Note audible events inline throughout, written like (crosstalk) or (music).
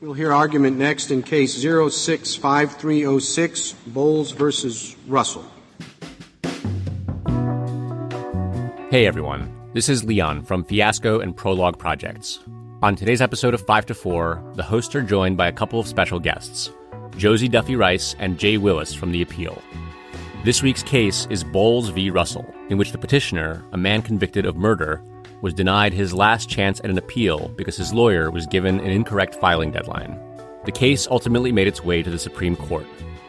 We'll hear argument next in case 065306, Bowles versus Russell. Hey everyone, this is Leon from Fiasco and Prologue Projects. On today's episode of 5 to 4, the hosts are joined by a couple of special guests Josie Duffy Rice and Jay Willis from The Appeal. This week's case is Bowles v. Russell, in which the petitioner, a man convicted of murder, was denied his last chance at an appeal because his lawyer was given an incorrect filing deadline. The case ultimately made its way to the Supreme Court,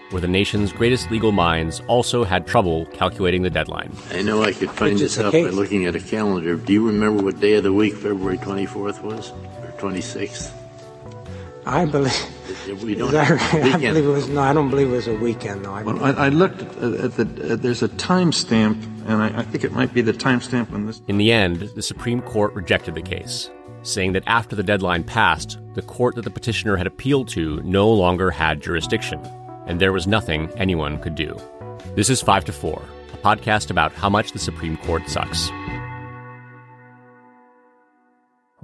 where the nation's greatest legal minds also had trouble calculating the deadline. I know I could find this is out by looking at a calendar. Do you remember what day of the week February 24th was? Or 26th? I believe. We don't Is that have right? a (laughs) I believe it was. No, I don't believe it was a weekend though. I Well, I, I looked at, at the, uh, there's a timestamp, and I, I think it might be the timestamp on this. In the end, the Supreme Court rejected the case, saying that after the deadline passed, the court that the petitioner had appealed to no longer had jurisdiction, and there was nothing anyone could do. This is 5 to 4, a podcast about how much the Supreme Court sucks.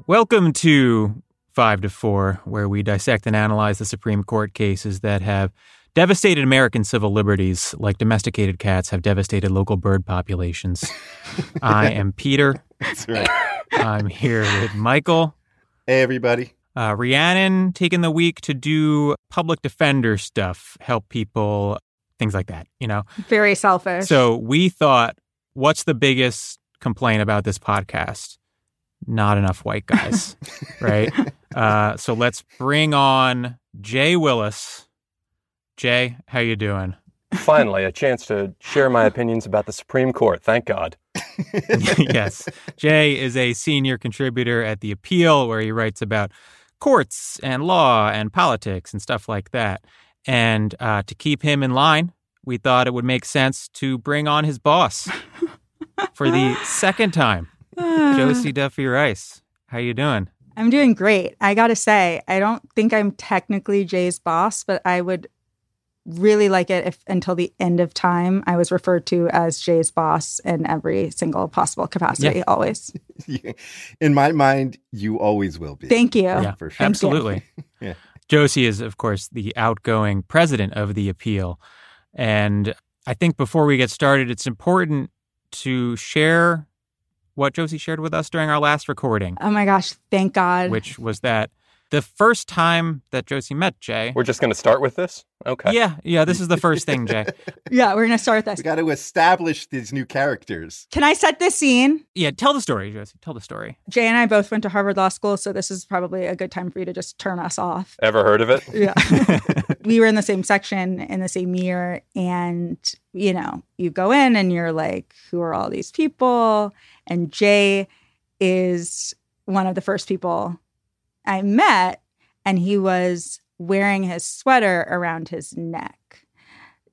Welcome to 5 to 4, where we dissect and analyze the Supreme Court cases that have devastated American civil liberties, like domesticated cats have devastated local bird populations. (laughs) I am Peter. That's right. I'm here with Michael. Hey, everybody. Uh, Rhiannon taking the week to do public defender stuff, help people, things like that, you know? Very selfish. So we thought, what's the biggest complaint about this podcast? Not enough white guys, (laughs) right? Uh, so let's bring on Jay Willis. Jay, how you doing? Finally, a chance to share my opinions about the Supreme Court. Thank God. (laughs) yes, Jay is a senior contributor at the Appeal, where he writes about courts and law and politics and stuff like that. And uh, to keep him in line, we thought it would make sense to bring on his boss (laughs) for the second time. Josie Duffy Rice. How you doing? I'm doing great. I got to say, I don't think I'm technically Jay's boss, but I would really like it if until the end of time I was referred to as Jay's boss in every single possible capacity, Yeah. always. (laughs) In my mind, you always will be. Thank you. Yeah, for sure. Absolutely. (laughs) Yeah. Josie is, of course, the outgoing president of the appeal. And I think before we get started, it's important to share what Josie shared with us during our last recording, Oh my gosh, thank God. which was that the first time that Josie met Jay. We're just going to start with this? Okay. Yeah, yeah, this is the first thing, Jay. (laughs) yeah, we're going to start with that. We got to establish these new characters. Can I set this scene? Yeah, tell the story, Josie. Tell the story. Jay and I both went to Harvard Law School, so this is probably a good time for you to just turn us off. Ever heard of it? (laughs) Yeah. (laughs) we were in the same section in the same year. And, you know, you go in and you're like, who are all these people? And Jay is one of the first people I met. And he was wearing his sweater around his neck,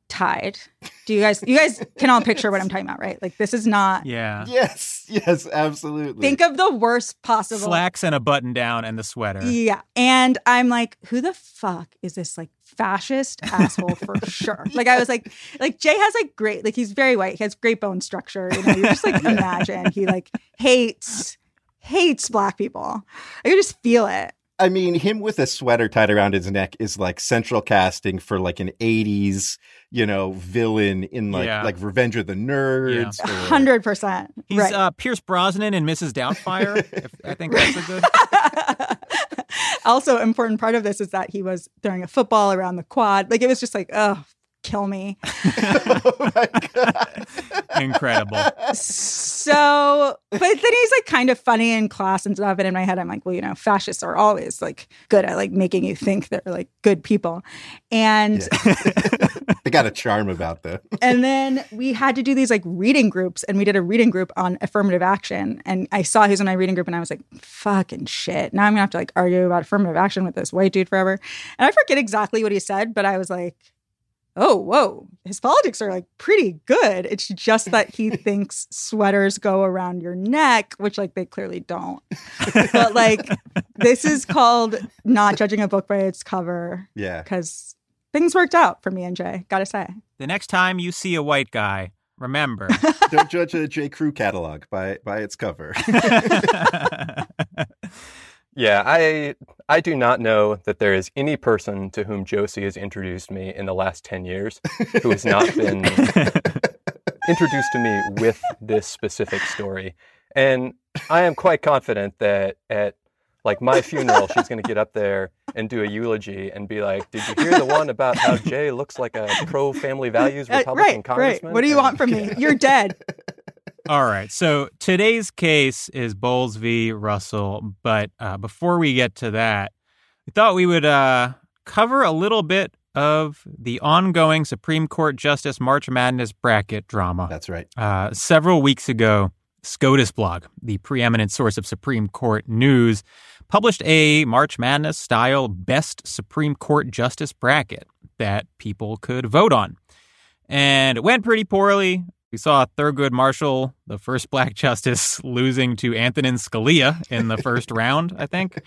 tied. Do you guys, you guys can all picture what I'm talking about, right? Like, this is not, Yeah. Yes, yes, absolutely. think of the worst possible. Slacks and a button down and the sweater. Yeah. And I'm like, who the fuck is this like fascist asshole for (laughs) sure? Like I was like, like Jay has like great, like he's very white. He has great bone structure. You know, you just like (laughs) imagine he like hates, hates black people. I could just feel it. I mean, him with a sweater tied around his neck is like central casting for like an '80s, you know, villain in like Yeah. like Revenge of the Nerds. A or- hundred percent. He's Right. uh, Pierce Brosnan and Mrs. Doubtfire. if, (laughs) I think that's a good. (laughs) also, important part of this is that he was throwing a football around the quad. Like it was just like, oh, kill me. (laughs) oh my god! Incredible. So, but then he's like kind of funny in class and stuff. And in my head, I'm like, well, you know, fascists are always like good at like making you think they're like good people. And (laughs) they got a charm about them. (laughs) and then we had to do these like reading groups, and we did a reading group on affirmative action. And I saw he was in my reading group, and I was like, fucking shit. Now I'm gonna have to like argue about affirmative action with this white dude forever. And I forget exactly what he said, but I was like, oh, whoa, his politics are like pretty good. It's just that he (laughs) thinks sweaters go around your neck, which like they clearly don't. but like, this is called not judging a book by its cover Yeah. because things worked out for me and Jay, gotta say. The next time you see a white guy, remember. (laughs) Don't judge a J. Crew catalog by by its cover. (laughs) Yeah, I I do not know that there is any person to whom Josie has introduced me in the last 10 years who has not been (laughs) introduced to me with this specific story. And I am quite confident that at like my funeral, she's going to get up there and do a eulogy and be like, "Did you hear the one about how Jay looks like a pro family values Uh, Republican right, congressman?" right. What do you And- want from me? You're dead. All right. So today's case is Bowles v. Russell. But uh, before we get to that, we thought we would uh, cover a little bit of the ongoing Supreme Court Justice March Madness bracket drama. That's right. Uh, several weeks ago, SCOTUS blog, the preeminent source of Supreme Court news, published a March Madness style best Supreme Court justice bracket that people could vote on. And it went pretty poorly. We saw Thurgood Marshall, the first black (laughs) justice, losing to Antonin Scalia in the first (laughs) round, I think.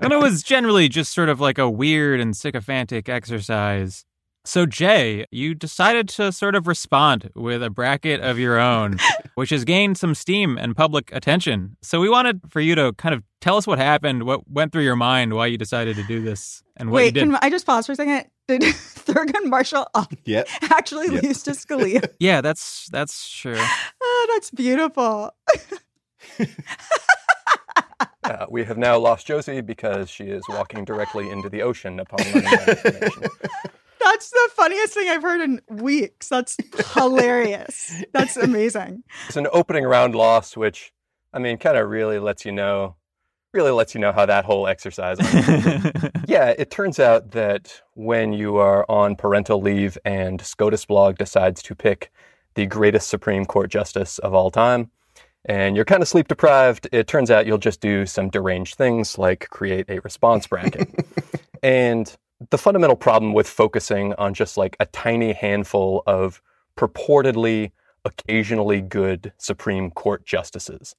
And it was generally just sort of like a weird and sycophantic exercise. So, Jay, you decided to sort of respond with a bracket of your own, (laughs) which has gained some steam and public attention. So, we wanted for you to kind of tell us what happened, what went through your mind, why you decided to do this, and what you did. Wait, did. can I just pause for a second? Did (laughs) Thurgood Marshall uh, Yep. actually Yep. lose to Scalia? (laughs) yeah, that's that's true. oh, that's beautiful. (laughs) Uh, we have now lost Josie because she is walking directly into the ocean upon learning that information. That's the funniest thing I've heard in weeks. That's hilarious. That's amazing. It's an opening round loss, which I mean, kind of really lets you know, really lets you know how that whole exercise. (laughs) yeah, it turns out that when you are on parental leave and SCOTUS blog decides to pick the greatest Supreme Court justice of all time, and you're kind of sleep deprived, it turns out you'll just do some deranged things like create a response bracket. (laughs) and the fundamental problem with focusing on just like a tiny handful of purportedly occasionally good Supreme Court justices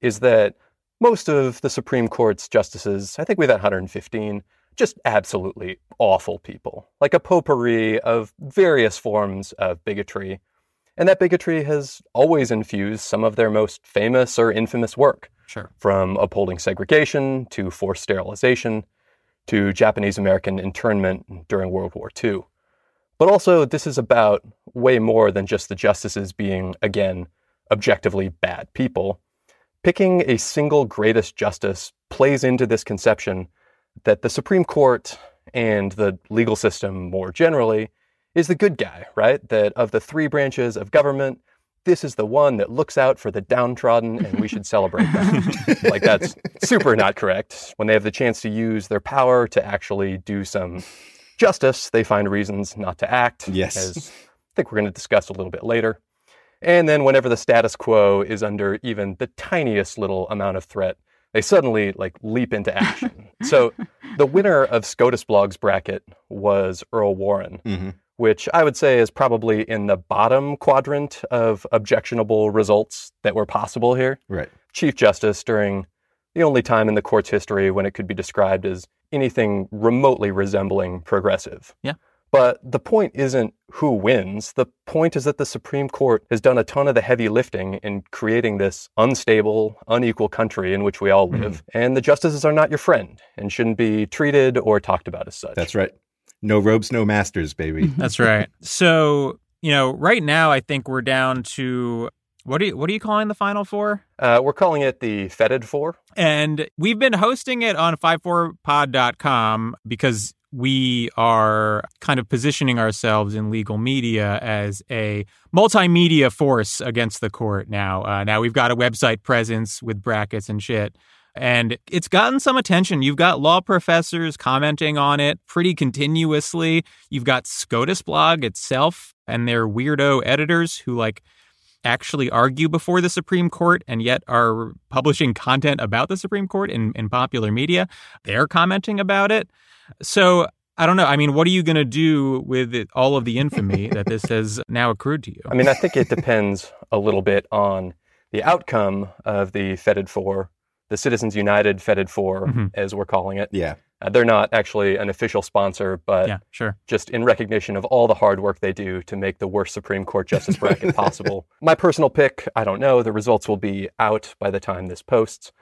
is that most of the Supreme Court's justices, I think we have 115, just absolutely awful people, like a potpourri of various forms of bigotry. And that bigotry has always infused some of their most famous or infamous work, sure. from upholding segregation to forced sterilization to Japanese American internment during World War II. But also, this is about way more than just the justices being, again, objectively bad people. Picking a single greatest justice plays into this conception that the Supreme Court and the legal system more generally is the good guy, right? That of the three branches of government, this is the one that looks out for the downtrodden and we should celebrate that. (laughs) like, that's super not correct. When they have the chance to use their power to actually do some justice, they find reasons not to act. Yes. As I think we're going to discuss a little bit later. And then whenever the status quo is under even the tiniest little amount of threat, they suddenly like leap into (laughs) action. so the winner of SCOTUS Blog's bracket was Earl Warren, hmm which I would say is probably in the bottom quadrant of objectionable results that were possible here. Right. Chief Justice during the only time in the court's history when it could be described as anything remotely resembling progressive. Yeah. But the point isn't who wins. The point is that the Supreme Court has done a ton of the heavy lifting in creating this unstable, unequal country in which we all live. And the justices are not your friend and shouldn't be treated or talked about as such. That's right. No robes, no masters, baby. (laughs) That's right. So, you know, right now I think we're down to what are you what are you calling the final four? Uh, we're calling it the Fetid Four. And we've been hosting it on 54pod.com because we are kind of positioning ourselves in legal media as a multimedia force against the court now. Uh, now we've got a website presence with brackets and shit. And it's gotten some attention. You've got law professors commenting on it pretty continuously. You've got SCOTUS blog itself and their weirdo editors who like actually argue before the Supreme Court and yet are publishing content about the Supreme Court in, in popular media. They're commenting about it. So I don't know. I mean, what are you going to do with it, all of the infamy (laughs) that this has now accrued to you? I mean, I think it depends a little bit on the outcome of the Fetid Four, the Citizens United Fetid 4 Mhm. as we're calling it. Yeah. Uh, they're not actually an official sponsor, but yeah, sure. just in recognition of all the hard work they do to make the worst Supreme Court justice bracket (laughs) possible. My personal pick, I don't know. The results will be out by the time this posts.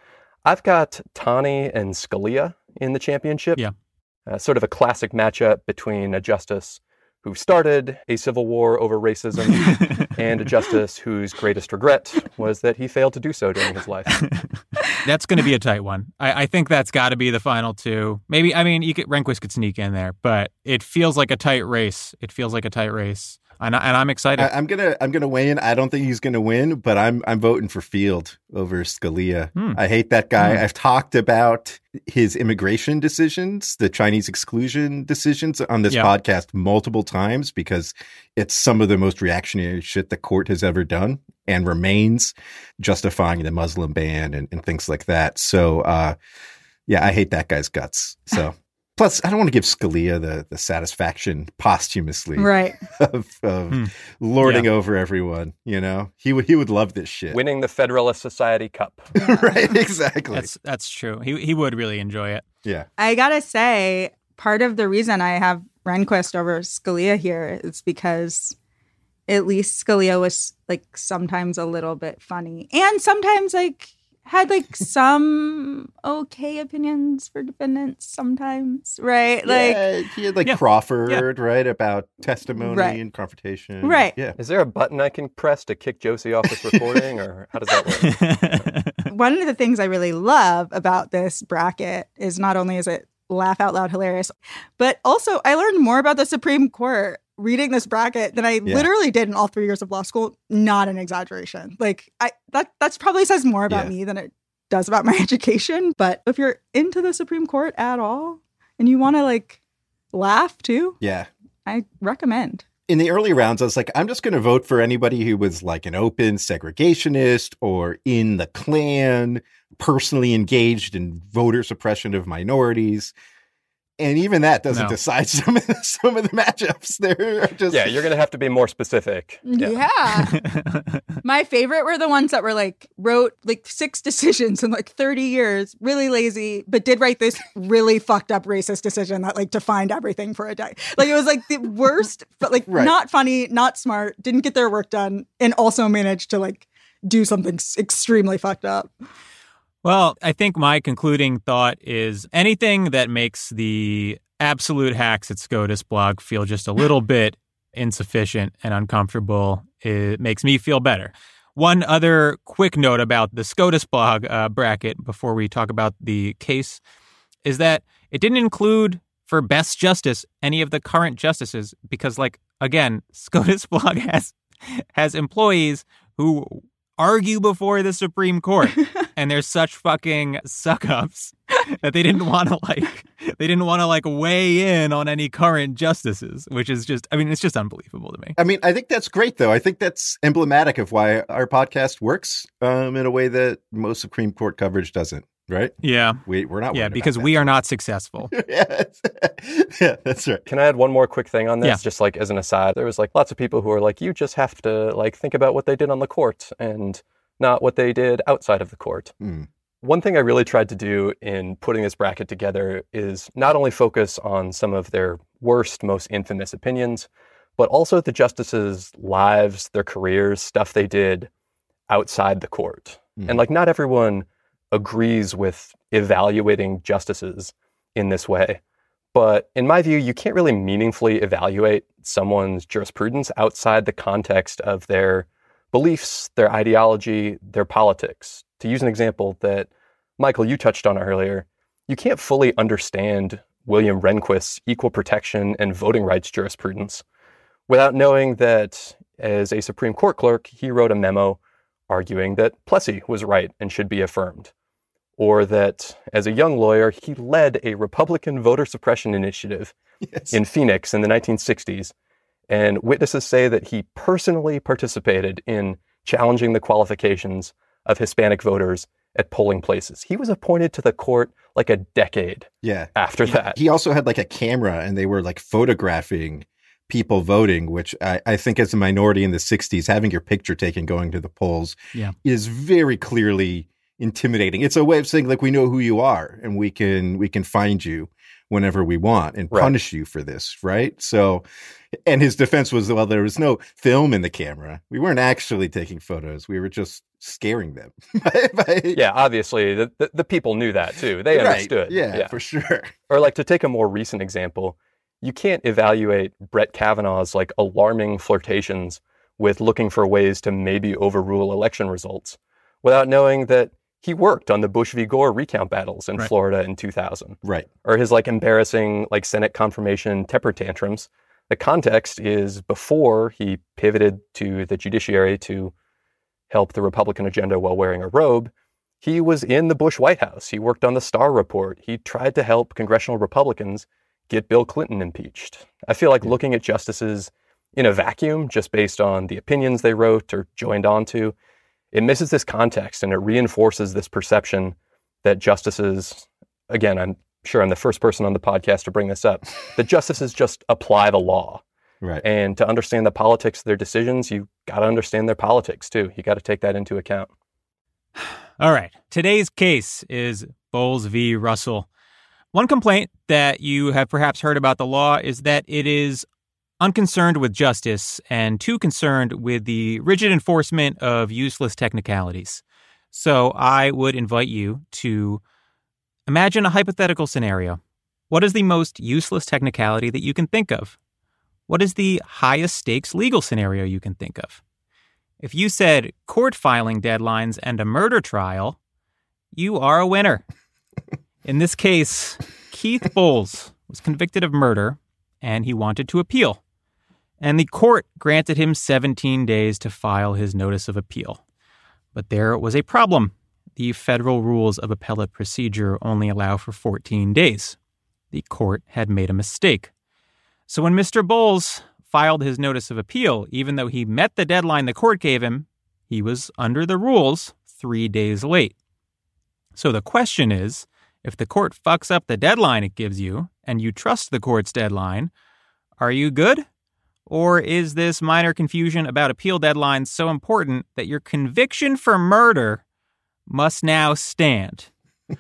I've got Taney and Scalia in the championship. Yeah. Uh, sort of a classic matchup between a justice who started a civil war over racism (laughs) and a justice whose greatest regret was that he failed to do so during his life. (laughs) That's going to be a tight one. I, I think that's got to be the final two. Maybe I mean, you could Rehnquist could sneak in there, but it feels like a tight race. It feels like a tight race, and, I, and I'm excited. I, am gonna I'm gonna weigh in. I don't think he's gonna win, but I'm I'm voting for Field over Scalia. Hmm. I hate that guy. Hmm. I've talked about his immigration decisions, the Chinese exclusion decisions on this Yeah. podcast multiple times because it's some of the most reactionary shit the court has ever done and remains justifying the Muslim ban and, and things like that. So uh yeah, I hate that guy's guts. So plus I don't want to give Scalia the the satisfaction posthumously Right. (laughs) of, of Hmm. lording over everyone. You know, he would he would love this shit. Winning the Federalist Society Cup. (laughs) right? Exactly. that's that's true. He he would really enjoy it. yeah. I gotta say, part of the reason I have Rehnquist over Scalia here is because at least Scalia was like sometimes a little bit funny and sometimes like had like some okay opinions for defendants sometimes, right? Like yeah, he had like Yeah. Crawford, right, about testimony Right. and confrontation. Right. Yeah. Is there a button I can press to kick Josie off this recording, or how does that work? (laughs) one of the things I really love about this bracket is not only is it laugh out loud hilarious, but also I learned more about the Supreme Court reading this bracket than I Yeah. literally did in all three years of law school. Not an exaggeration. Like I that that's probably says more about Yeah. me than it does about my (laughs) education. But if you're into the Supreme Court at all and you want to like laugh too, Yeah. I recommend. In the early rounds, I was like, I'm just going to vote for anybody who was like an open segregationist or in the Klan, personally engaged in voter suppression of minorities. And even that doesn't No. decide (laughs) some of the, some of the matchups. They're just yeah, you're going to have to be more specific. yeah. (laughs) My favorite were the ones that were like wrote like six (laughs) decisions in like 30 years, really lazy, but did write this really fucked up racist decision that like defined everything for a day. Like it was like the worst, but like Right. not funny, not smart, didn't get their work done, and also managed to like do something extremely fucked up. Well, I think my concluding thought is anything that makes the absolute hacks at SCOTUS blog feel just a little (laughs) bit insufficient and uncomfortable, it makes me feel better. One other quick note about the SCOTUS blog uh, bracket before we talk about the case is that it didn't include for best justice any of the current justices because, like, again, (laughs) SCOTUS blog has has employees who argue before the Supreme Court (laughs) and they're such fucking suck ups that they didn't want to like they didn't want to like weigh in on any current justices, which is just I mean it's just unbelievable to me. I mean, I think that's great, though. I think that's emblematic of why our podcast works um, in a way that most Supreme Court coverage doesn't. Right? Yeah. We we're not. Yeah, because about we are not successful. (laughs) that. yeah, (laughs) yeah, that's right. Can I add one more quick thing on this? Yeah. Just like as an aside, there was like lots of people who are like, you just have to like think about what they did on the court and not what they did outside of the court. Hmm. One thing I really tried to do in putting this bracket together is not only focus on some of their worst, most infamous opinions, but also the justices' lives, their careers, stuff they did outside the court. Mhm. And like, not everyone agrees with evaluating justices in this way. But in my view, you can't really meaningfully evaluate someone's jurisprudence outside the context of their beliefs, their ideology, their politics. To use an example that Michael, you touched on earlier, you can't fully understand William Rehnquist's equal protection and voting rights jurisprudence without knowing that as a Supreme Court clerk, he wrote a memo arguing that Plessy was right and should be affirmed, or that as a young lawyer, he led a Republican voter suppression initiative Yes. in Phoenix in the 1960s. And witnesses say that he personally participated in challenging the qualifications of Hispanic voters at polling places. He was appointed to the court like a decade yeah. after that. He also had like a camera and they were like photographing people voting, which I, I think as a minority in the 60s, having your picture taken going to the polls Yeah. is very clearly intimidating. It's a way of saying like we know who you are and we can we can find you whenever we want and Right. punish you for this, right? So, and his defense was, well, there was no film in the camera. We weren't actually taking photos. We were just scaring them. (laughs) by- by- Yeah, obviously the, the, the people knew that too. They Right. understood. Yeah, for sure. Or like to take a more recent example, you can't evaluate Brett Kavanaugh's like alarming flirtations with looking for ways to maybe overrule election results without knowing that he worked on the Bush v. Gore recount battles in Right. Florida in 2000 Right. or his like embarrassing like Senate confirmation temper tantrums. The context is before he pivoted to the judiciary to help the Republican agenda while wearing a robe. He was in the Bush White House. He worked on the Starr Report. He tried to help congressional Republicans get Bill Clinton impeached. I feel like looking at justices in a vacuum, just based on the opinions they wrote or joined onto, it misses this context and it reinforces this perception that justices, again, I'm sure I'm the first person on the podcast to bring this up, (laughs) that justices just apply the law. Right. And to understand the politics of their decisions, you got to understand their politics too. You got to take that into account. (sighs) All right. Today's case is Bowles v. Russell. One complaint that you have perhaps heard about the law is that it is unconcerned with justice and too concerned with the rigid enforcement of useless technicalities. So I would invite you to imagine a hypothetical scenario. What is the most useless technicality that you can think of? What is the highest stakes legal scenario you can think of? If you said court filing deadlines and a murder trial, you are a winner. In this case, Keith Bowles was convicted of murder and he wanted to appeal. And the court granted him 17 days to file his notice of appeal. But there was a problem. The federal rules of appellate procedure only allow for 14 days. The court had made a mistake. So when Mr. Bowles filed his notice of appeal, even though he met the deadline the court gave him, he was under the rules three days late. So the question is if the court fucks up the deadline it gives you and you trust the court's deadline, are you good? Or is this minor confusion about appeal deadlines so important that your conviction for murder must now stand? (laughs)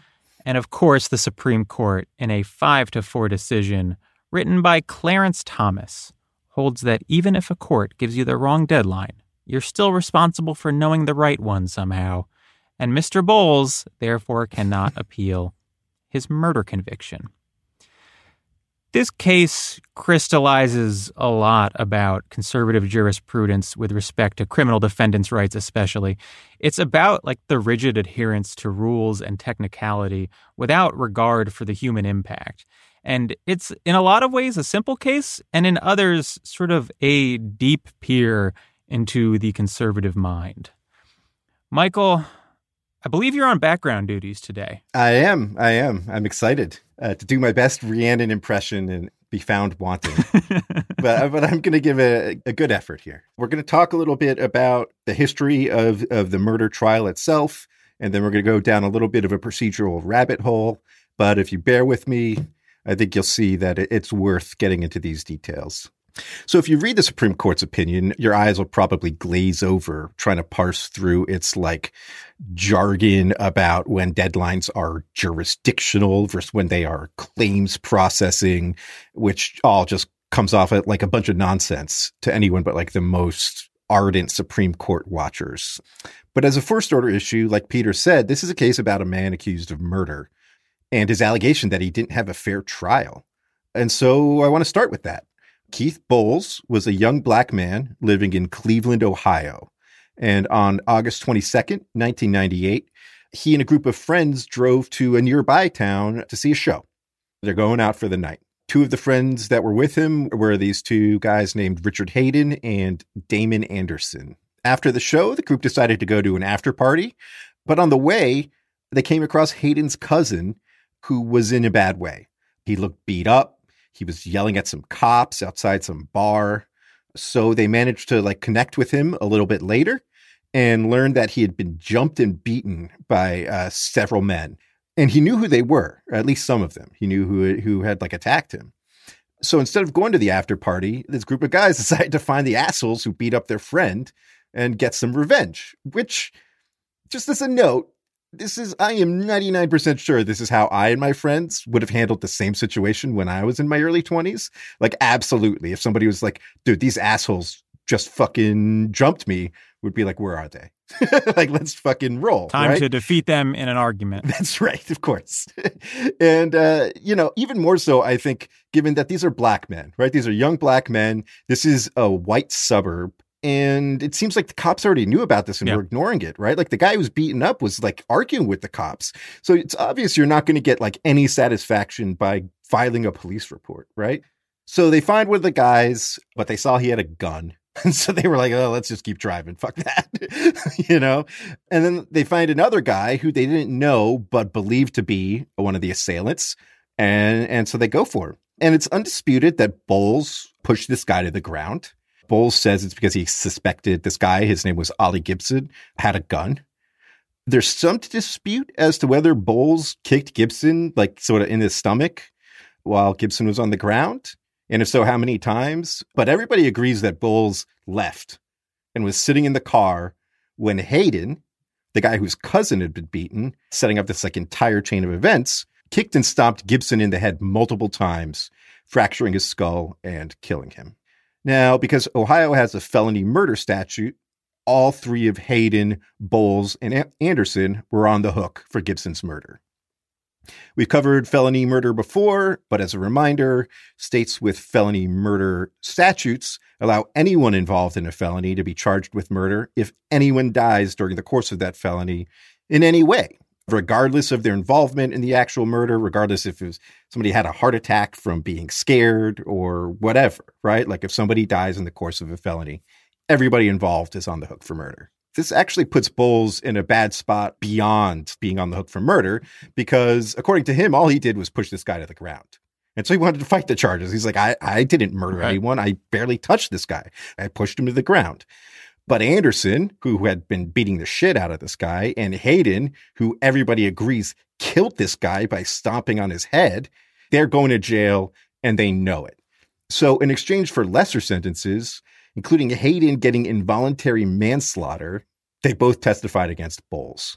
and of course, the Supreme Court, in a 5 to 4 decision written by Clarence Thomas, holds that even if a court gives you the wrong deadline, you're still responsible for knowing the right one somehow. And Mr. Bowles, therefore, cannot appeal his murder conviction. This case crystallizes a lot about conservative jurisprudence with respect to criminal defendants' rights, especially. It's about like the rigid adherence to rules and technicality without regard for the human impact. And it's in a lot of ways a simple case, and in others, sort of a deep peer into the conservative mind. Michael, I believe you're on background duties today. I am. I am. I'm excited uh, to do my best Rhiannon impression and be found wanting. (laughs) but but I'm going to give a, a good effort here. We're going to talk a little bit about the history of of the murder trial itself, and then we're going to go down a little bit of a procedural rabbit hole. But if you bear with me, I think you'll see that it's worth getting into these details. So if you read the Supreme Court's opinion, your eyes will probably glaze over trying to parse through its like jargon about when deadlines are jurisdictional versus when they are claims processing, which all just comes off at like a bunch of nonsense to anyone but like the most ardent Supreme Court watchers. But as a first order issue, like Peter said, this is a case about a man accused of murder and his allegation that he didn't have a fair trial. And so I want to start with that. Keith Bowles was a young black man living in Cleveland, Ohio. And on August 22nd, 1998, he and a group of friends drove to a nearby town to see a show. They're going out for the night. Two of the friends that were with him were these two guys named Richard Hayden and Damon Anderson. After the show, the group decided to go to an after party, but on the way, they came across Hayden's cousin, who was in a bad way. He looked beat up. He was yelling at some cops outside some bar. So they managed to like connect with him a little bit later and learned that he had been jumped and beaten by uh, several men. And he knew who they were, at least some of them. He knew who who had like attacked him. So instead of going to the after party, this group of guys (laughs) decided to find the assholes who beat up their friend and get some revenge, which just as a note, this is, I am 99% sure this is how I and my friends would have handled the same situation when I was in my early 20s. Like, absolutely. If somebody was like, dude, these assholes just fucking jumped me, would be like, where are they? (laughs) like, let's fucking roll. Time right? to defeat them in an argument. (laughs) That's right, of course. (laughs) and, uh, you know, even more so, I think, given that these are black men, right? These are young black men. This is a white suburb. And it seems like the cops already knew about this and Yeah. were ignoring it, right? Like the guy who was beaten up was like arguing with the cops. So it's obvious you're not going to get like any satisfaction by filing a police report, right? So they find one of the guys, but they saw he had a gun. (laughs) And so they were like, oh, let's just keep driving. Fuck that. (laughs) you know? And then they find another guy who they didn't know, but believed to be one of the assailants. And, and so they go for him. And it's undisputed that Bowles pushed this guy to the ground. Bowles says it's because he suspected this guy, his name was Ollie Gibson, had a gun. There's some dispute as to whether Bowles kicked Gibson, like sort of in his stomach, while Gibson was on the ground. And if so, how many times? But everybody agrees that Bowles left and was sitting in the car when Hayden, the guy whose cousin had been beaten, setting up this like entire chain of events, kicked and stomped Gibson in the head multiple times, fracturing his skull and killing him. Now, because Ohio has a felony murder statute, all three of Hayden, Bowles, and Anderson were on the hook for Gibson's murder. We've covered felony murder before, but as a reminder, states with felony murder statutes allow anyone involved in a felony to be charged with murder if anyone dies during the course of that felony in any way, regardless of their involvement in the actual murder, regardless if it was somebody had a heart attack from being scared or whatever, right? Like if somebody dies in the course of a felony, everybody involved is on the hook for murder. This actually puts Bowles in a bad spot beyond being on the hook for murder because, according to him, all he did was push this guy to the ground. And so he wanted to fight the charges. He's like, I, I didn't murder Right. anyone. I barely touched this guy. I pushed him to the ground. But Anderson, who had been beating the shit out of this guy, and Hayden, who everybody agrees killed this guy by stomping on his head, they're going to jail and they know it. So, in exchange for lesser sentences, including Hayden getting involuntary manslaughter, they both testified against Bowles.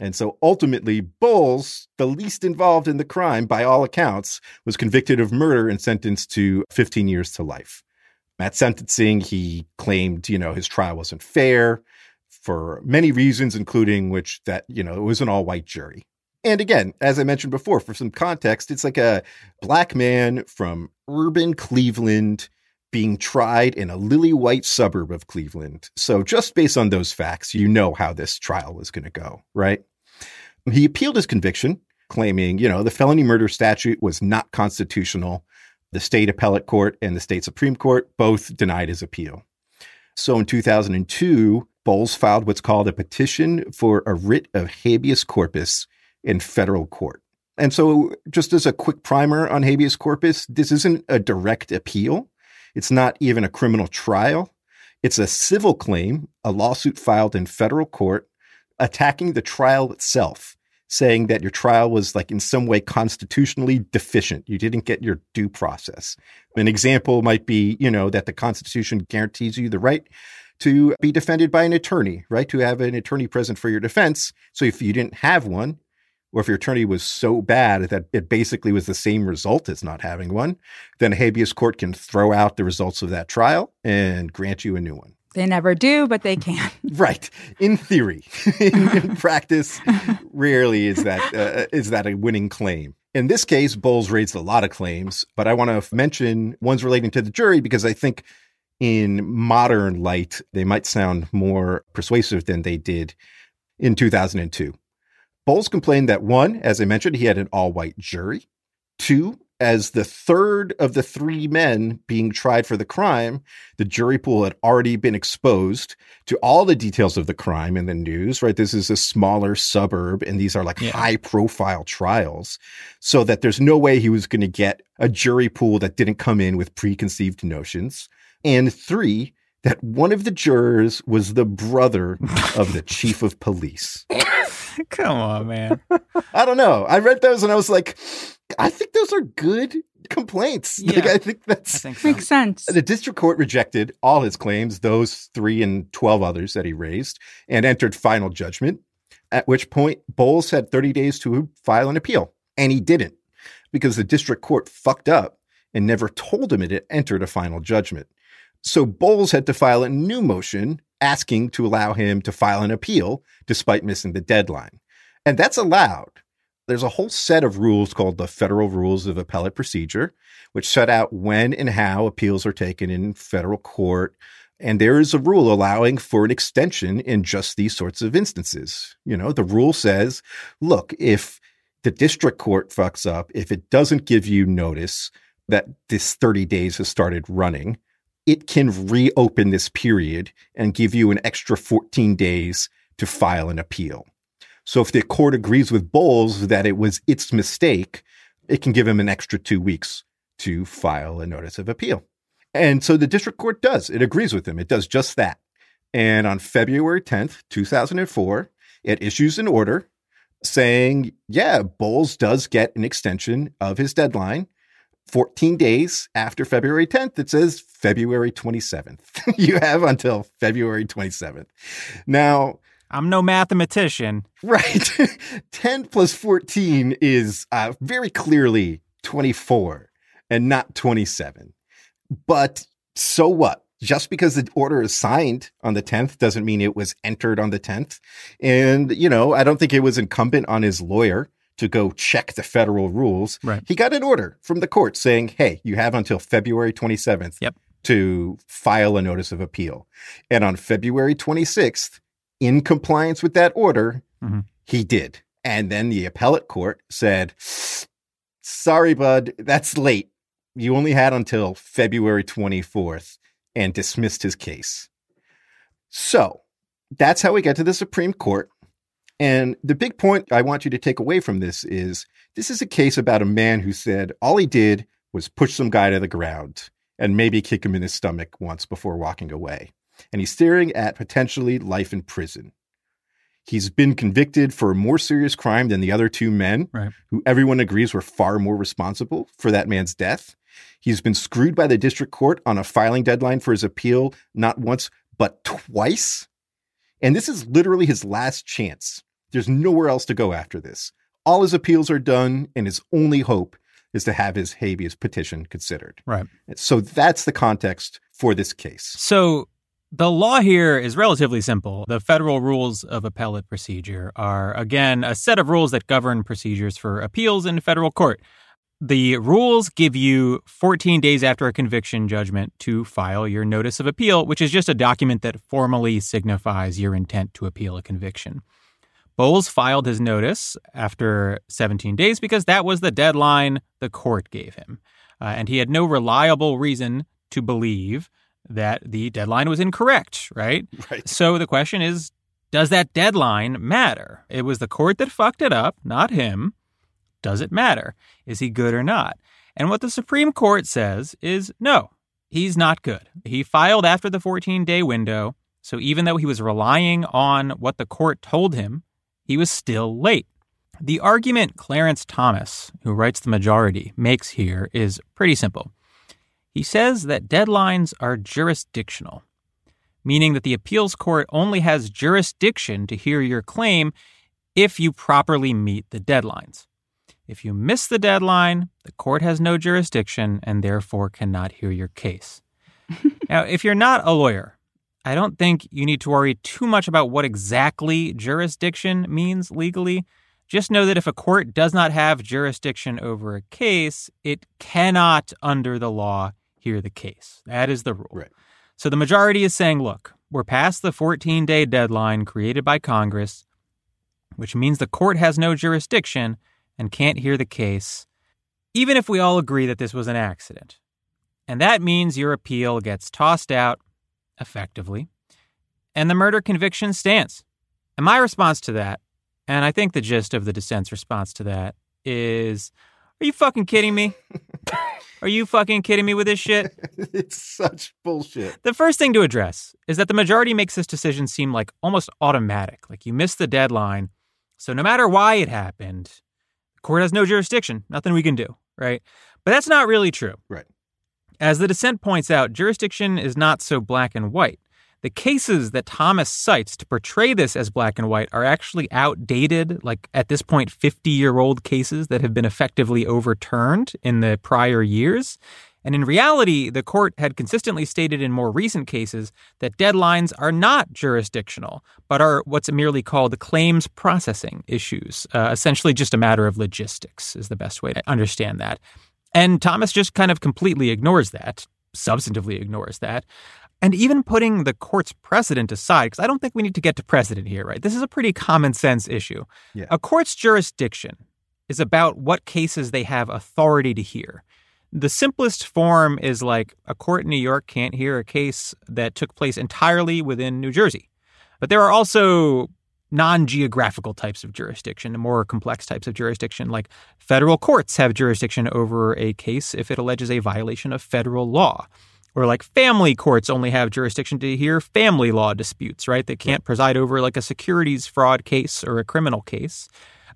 And so ultimately, Bowles, the least involved in the crime by all accounts, was convicted of murder and sentenced to 15 years to life. At sentencing, he claimed, you know, his trial wasn't fair for many reasons, including which that, you know, it was an all white jury. And again, as I mentioned before, for some context, it's like a black man from urban Cleveland being tried in a lily white suburb of Cleveland. So just based on those facts, you know how this trial was going to go, right? He appealed his conviction, claiming, you know, the felony murder statute was not constitutional. The state appellate court and the state Supreme Court both denied his appeal. So in 2002, Bowles filed what's called a petition for a writ of habeas corpus in federal court. And so, just as a quick primer on habeas corpus, this isn't a direct appeal. It's not even a criminal trial. It's a civil claim, a lawsuit filed in federal court attacking the trial itself, saying that your trial was like in some way constitutionally deficient. You didn't get your due process. An example might be, you know, that the Constitution guarantees you the right to be defended by an attorney, right? To have an attorney present for your defense. So if you didn't have one, or if your attorney was so bad that it basically was the same result as not having one, then a habeas court can throw out the results of that trial and grant you a new one. They never do, but they can. (laughs) Right. In theory, (laughs) in, in (laughs) practice, rarely is that uh, is that a winning claim. In this case, Bowles raised a lot of claims, but I want to mention ones relating to the jury because I think in modern light they might sound more persuasive than they did in 2002. Bowles complained that one, as I mentioned, he had an all-white jury. Two, as the third of the three men being tried for the crime, the jury pool had already been exposed to all the details of the crime in the news, right? This is a smaller suburb and these are like Yeah. high profile trials. So that there's no way he was going to get a jury pool that didn't come in with preconceived notions. And three, that one of the jurors was the brother of the (laughs) chief of police. Come on, man. I don't know. I read those and I was like, I think those are good complaints. (laughs) Like, Yeah. I think that's I think so. Makes sense. the district court rejected all his claims, those three and 12 others that he raised, and entered final judgment. at which point Bowles had 30 days to file an appeal, and he didn't because the district court fucked up and never told him it had entered a final judgment. So Bowles had to file a new motion asking to allow him to file an appeal despite missing the deadline. And that's allowed. There's a whole set of rules called the Federal Rules of Appellate Procedure, which set out when and how appeals are taken in federal court. And there is a rule allowing for an extension in just these sorts of instances. You know, the rule says, look, if the district court fucks up, if it doesn't give you notice that this 30 days has started running, it can reopen this period and give you an extra 14 days to file an appeal. So if the court agrees with Bowles that it was its mistake, it can give him an extra two weeks to file a notice of appeal. And so the district court does. It agrees with him. It does just that. And on February 10th, 2004, it issues an order saying, yeah, Bowles does get an extension of his deadline. 14 days after February 10th, it says February 27th. (laughs) you have until February 27th. Now, I'm no mathematician. Right. (laughs) 10 plus 14 is uh, very clearly 24 and not 27. But so what? Just because the order is signed on the 10th doesn't mean it was entered on the 10th. And, you know, I don't think it was incumbent on his lawyer to go check the federal rules. Right. He got an order from the court saying, hey, you have until February 27th Yep. to file a notice of appeal. And on February 26th, in compliance with that order, Mhm. he did. And then the appellate court said, sorry, bud, that's late. You only had until February 24th and dismissed his case. So that's how we get to the Supreme Court. And the big point I want you to take away from this is this is a case about a man who said all he did was push some guy to the ground and maybe kick him in his stomach once before walking away. And he's staring at potentially life in prison. He's been convicted for a more serious crime than the other two men, Right. who everyone agrees were far more responsible for that man's death. He's been screwed by the district court on a filing deadline for his appeal, not once, but twice. And this is literally his last chance. There's nowhere else to go after this. All his appeals are done, and his only hope is to have his habeas petition considered. Right. So that's the context for this case. So the law here is relatively simple. The federal rules of appellate procedure are, again, a set of rules that govern procedures for appeals in federal court. The rules give you 14 days after a conviction judgment to file your notice of appeal, which is just a document that formally signifies your intent to appeal a conviction. Bowles filed his notice after 17 days because that was the deadline the court gave him. Uh, and he had no reliable reason to believe that the deadline was incorrect, right? (laughs) Right. So the question is does that deadline matter? It was the court that fucked it up, not him. Does it matter? Is he good or not? And what the Supreme Court says is no, he's not good. He filed after the 14 day window. So even though he was relying on what the court told him, he was still late. The argument Clarence Thomas, who writes the majority, makes here is pretty simple. He says that deadlines are jurisdictional, meaning that the appeals court only has jurisdiction to hear your claim if you properly meet the deadlines. If you miss the deadline, the court has no jurisdiction and therefore cannot hear your case. (laughs) now, if you're not a lawyer, I don't think you need to worry too much about what exactly jurisdiction means legally. Just know that if a court does not have jurisdiction over a case, it cannot, under the law, hear the case. That is the rule. Right. So the majority is saying, look, we're past the 14 day deadline created by Congress, which means the court has no jurisdiction and can't hear the case, even if we all agree that this was an accident. And that means your appeal gets tossed out effectively, and the murder conviction stands. And my response to that, and I think the gist of the dissent's response to that is Are you fucking kidding me? (laughs) Are you fucking kidding me with this shit? (laughs) it's such bullshit. The first thing to address is that the majority makes this decision seem like almost automatic, like you missed the deadline. So no matter why it happened, the court has no jurisdiction, nothing we can do, right? But that's not really true. Right. As the dissent points out, jurisdiction is not so black and white. The cases that Thomas cites to portray this as black and white are actually outdated, like at this point, 50 year old cases that have been effectively overturned in the prior years. And in reality, the court had consistently stated in more recent cases that deadlines are not jurisdictional, but are what's merely called claims processing issues. Uh, essentially, just a matter of logistics is the best way to understand that. And Thomas just kind of completely ignores that, substantively ignores that. And even putting the court's precedent aside, because I don't think we need to get to precedent here, right? This is a pretty common sense issue. Yeah. A court's jurisdiction is about what cases they have authority to hear. The simplest form is like a court in New York can't hear a case that took place entirely within New Jersey. But there are also non geographical types of jurisdiction, the more complex types of jurisdiction, like federal courts have jurisdiction over a case if it alleges a violation of federal law or like family courts only have jurisdiction to hear family law disputes, right? They can't preside over like a securities fraud case or a criminal case.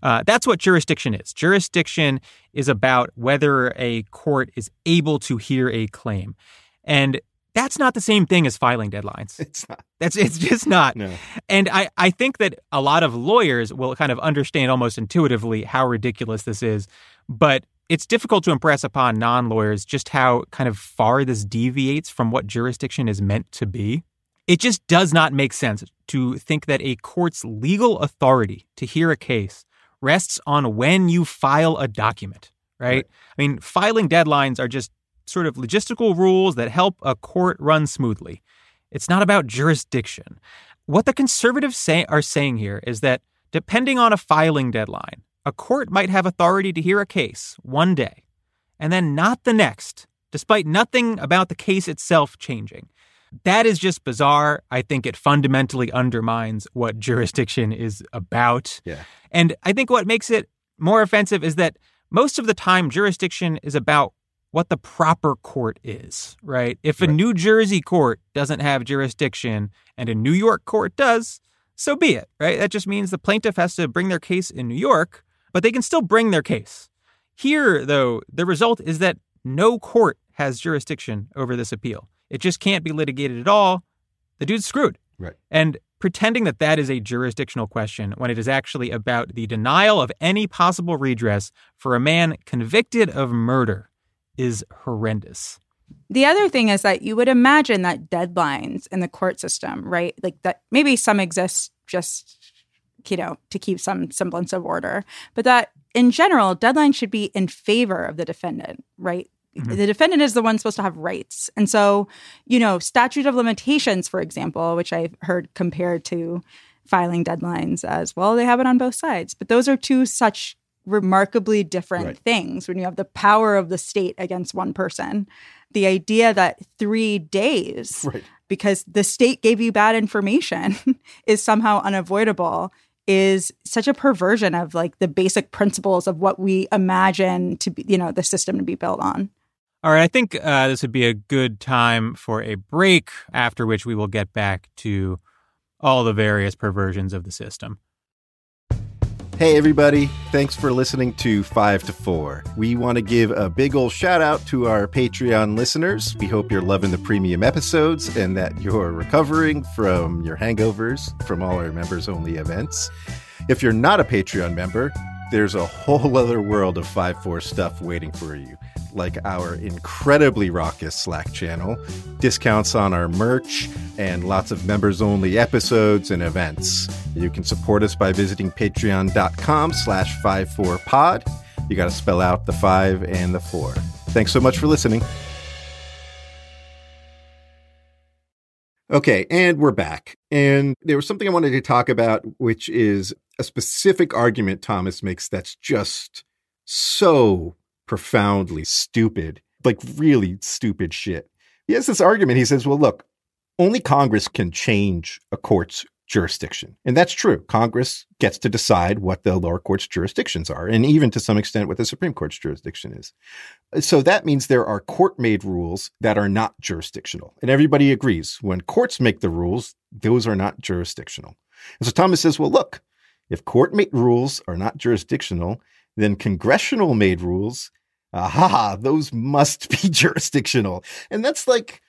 Uh, that's what jurisdiction is. Jurisdiction is about whether a court is able to hear a claim. And that's not the same thing as filing deadlines. (laughs) It's not. That's it's just not. No. And I, I think that a lot of lawyers will kind of understand almost intuitively how ridiculous this is. But it's difficult to impress upon non lawyers just how kind of far this deviates from what jurisdiction is meant to be. It just does not make sense to think that a court's legal authority to hear a case rests on when you file a document, right? Right. I mean, filing deadlines are just sort of logistical rules that help a court run smoothly. It's not about jurisdiction. What the conservatives say, are saying here is that depending on a filing deadline, a court might have authority to hear a case one day and then not the next, despite nothing about the case itself changing. That is just bizarre. I think it fundamentally undermines what jurisdiction is about. Yeah. And I think what makes it more offensive is that most of the time, jurisdiction is about what the proper court is, right? If a Right. New Jersey court doesn't have jurisdiction and a New York court does, so be it, right? That just means the plaintiff has to bring their case in New York, but they can still bring their case. Here, though, the result is that no court has jurisdiction over this appeal. It just can't be litigated at all. The dude's screwed. Right. And pretending that that is a jurisdictional question when it is actually about the denial of any possible redress for a man convicted of murder is horrendous. The other thing is that you would imagine that deadlines in the court system, right? Like that maybe some exist just you know to keep some semblance of order, but that in general deadlines should be in favor of the defendant, right? Mhm. The defendant is the one supposed to have rights. And so, you know, statute of limitations, for example, which I've heard compared to filing deadlines as well, they have it on both sides. But those are two such remarkably different Right. things when you have the power of the state against one person. The idea that three days, Right. because the state gave you bad information, (laughs) is somehow unavoidable is such a perversion of like the basic principles of what we imagine to be, you know, the system to be built on. All right, I think uh, this would be a good time for a break, after which we will get back to all the various perversions of the system. Hey, everybody. Thanks for listening to 5 to 4. We want to give a big old shout out to our Patreon listeners. We hope you're loving the premium episodes and that you're recovering from your hangovers from all our members only events. If you're not a Patreon member, there's a whole (laughs) other world of 5 4 stuff waiting for you, like our incredibly raucous Slack channel, discounts on our merch, and lots of members only episodes and events. You can support us by visiting patreon.com slash 54pod. You got to spell out the 5 and the 4. Thanks so much for listening. Okay, and we're back. And there was something I wanted to talk about, which is a specific argument Thomas makes that's just so profoundly stupid, like really stupid shit. He has this argument. He says, well, look, only Congress can change a court's jurisdiction. And that's true. Congress gets to decide what the lower court's jurisdictions are, and even to some extent what the Supreme Court's jurisdiction is. So that means there are court made rules that are not jurisdictional. And everybody agrees when courts make the rules, those are not jurisdictional. And so Thomas says, well, look, if court made rules are not jurisdictional, then congressional made rules, aha, those must be (laughs) jurisdictional. And that's like,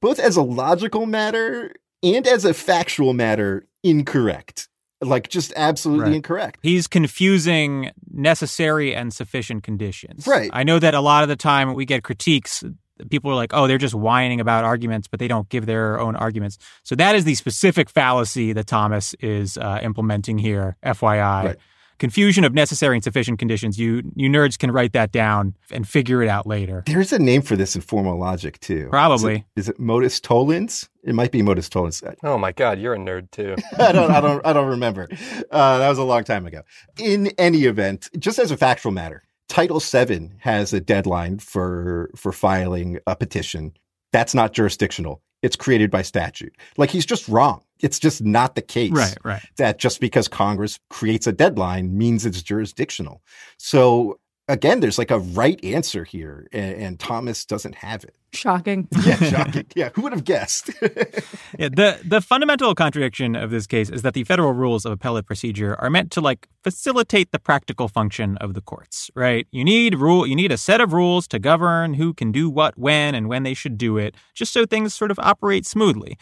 both as a logical matter and as a factual matter, incorrect. Like just absolutely Right. incorrect. He's confusing necessary and sufficient conditions. Right. I know that a lot of the time we get critiques. People are like, oh, they're just whining about arguments, but they don't give their own arguments. So that is the specific fallacy that Thomas is uh, implementing here, FYI. Right. Confusion of necessary and sufficient conditions. You you nerds can write that down and figure it out later. There's a name for this in formal logic too. Probably. Is it, is it modus tollens? It might be modus tollens. Oh my God, you're a nerd too. (laughs) I don't, I don't, I don't remember. Uh, that was a long time ago. In any event, just as a factual matter, Title VII has a deadline for for filing a petition. That's not jurisdictional. It's created by statute. Like he's just wrong. It's just not the case Right, right. that just because Congress creates a deadline means it's jurisdictional. So again, there's like a right answer here, and, and Thomas doesn't have it. Shocking. (laughs) Yeah, (laughs) shocking. yeah, who would have guessed? (laughs) Yeah, the the fundamental contradiction of this case is that the federal rules of appellate procedure are meant to like facilitate the practical function of the courts, right? You need rule you need a set of rules to govern who can do what when and when they should do it, just so things sort of operate smoothly.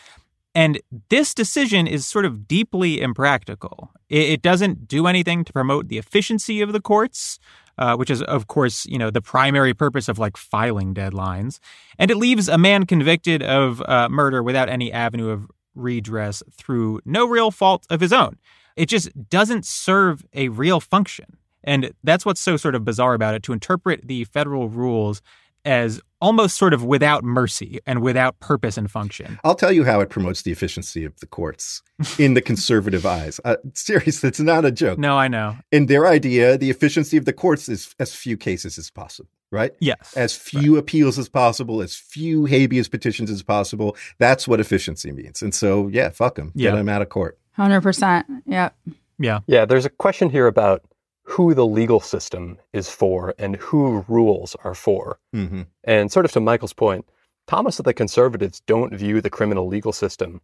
And this decision is sort of deeply impractical. It, doesn't do anything to promote the efficiency of the courts, uh, which is, of course, you know, the primary purpose of like filing deadlines. And it leaves a man convicted of uh, murder without any avenue of redress through no real fault of his own. It just doesn't serve a real function. And that's what's so sort of bizarre about it to interpret the federal rules as almost sort of without mercy and without purpose and function. I'll tell you how it promotes the efficiency of the courts in the conservative (laughs) eyes. Uh, seriously, it's not a joke. No, I know. In their idea, the efficiency of the courts is as few cases as possible, right? Yes. As few appeals as possible, as few habeas petitions as possible. That's what efficiency means. And so, yeah, fuck them. Yeah. Get them out of court. 100%. Yep. Yeah. Yeah, there's a question here about who the legal system is for and who rules are for. hmm And sort of to Michael's point, Thomas and the conservatives don't view the criminal legal system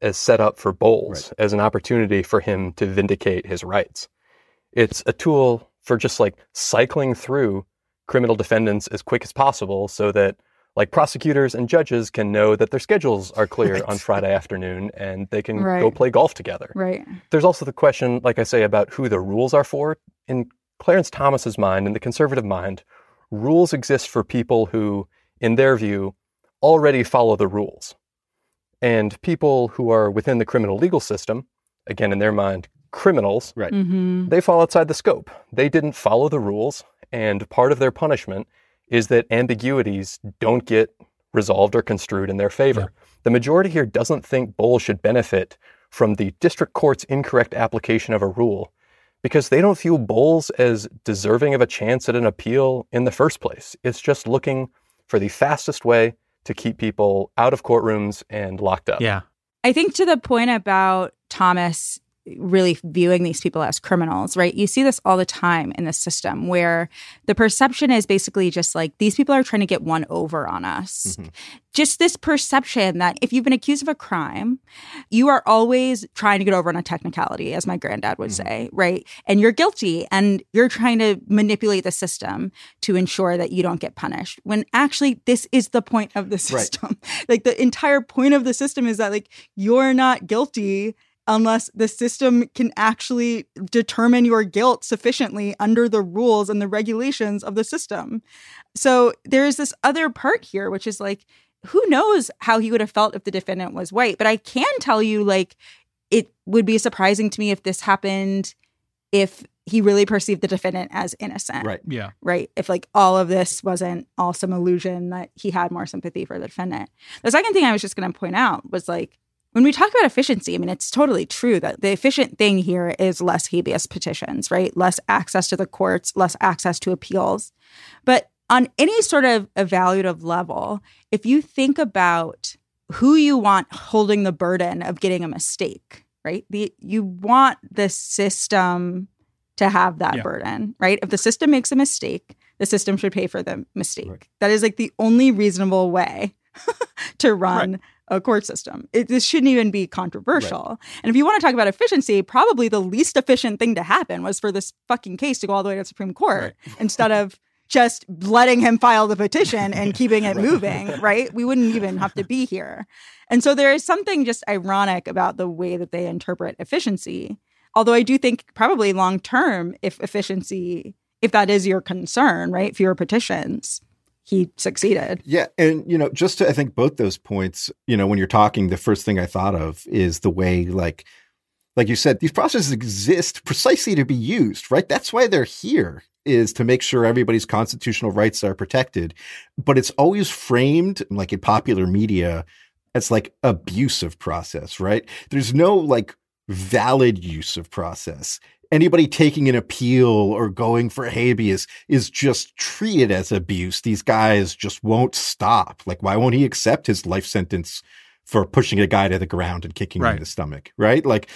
as set up for Bowles as an opportunity for him to vindicate his rights. It's a tool for just like cycling through criminal defendants as quick as possible so that like prosecutors and judges can know that their schedules are clear Right. on Friday afternoon and they can go play golf together. Right. There's also the question, like I say, about who the rules are for. In Clarence Thomas's mind, in the conservative mind, rules exist for people who, in their view, already follow the rules. And people who are within the criminal legal system, again, in their mind, criminals, Right. Mm-hmm. they fall outside the scope. They didn't follow the rules, and part of their punishment is that ambiguities don't get resolved or construed in their favor. The majority here doesn't think Bowles should benefit from the district court's incorrect application of a rule because they don't view Bowles as deserving of a chance at an appeal in the first place. It's just looking for the fastest way to keep people out of courtrooms and locked up. Yeah. I think to the point about Thomas really viewing these people as criminals, right? You see this all the time in the system where the perception is basically just like these people are trying to get one over on us. Mhm. Just this perception that if you've been accused of a crime, you are always trying to get over on a technicality, as my granddad would Mhm. say, right? And you're guilty and you're trying to manipulate the system to ensure that you don't get punished. When actually, this is the point of the Right. system. (laughs) like the entire point of the system is that like you're not guilty unless the system can actually determine your guilt sufficiently under the rules and the regulations of the system. So there's this other part here, which is like, who knows how he would have felt if the defendant was white? But I can tell you, like, it would be surprising to me if this happened if he really perceived the defendant as innocent Right. Yeah. right? If like all of this wasn't all some illusion that he had more sympathy for the defendant. The second thing I was just going to point out was like when we talk about efficiency, I mean, it's totally true that the efficient thing here is less habeas petitions, right? Less access to the courts, less access to appeals. But on any sort of evaluative level, if you think about who you want holding the burden of getting a mistake, right? The you want the system to have that Yeah. burden, right? If the system makes a mistake, the system should pay for the mistake. Right. That is like the only reasonable way (laughs) to run a court system. It, this shouldn't even be controversial. And if you want to talk about efficiency, probably the least efficient thing to happen was for this fucking case to go all the way to the Supreme Court (laughs) instead of just letting him file the petition and (laughs) keeping it moving, (laughs) right? We wouldn't even have to be here. And so there is something just ironic about the way that they interpret efficiency. Although I do think probably long term, if efficiency, if that is your concern, right? Fewer petitions, he succeeded. Yeah. And, you know, just to, I think both those points, you know, when you're talking, the first thing I thought of is the way, like, like you said, these processes exist precisely to be used, right? That's why they're here is to make sure everybody's constitutional rights are protected. But it's always framed like in popular media as like abusive process, right? There's no like valid use of process anybody taking an appeal or going for habeas is just treated as abuse. These guys just won't stop. Like, why won't he accept his life sentence for pushing a guy to the ground and kicking Right. him in the stomach? Right? Like,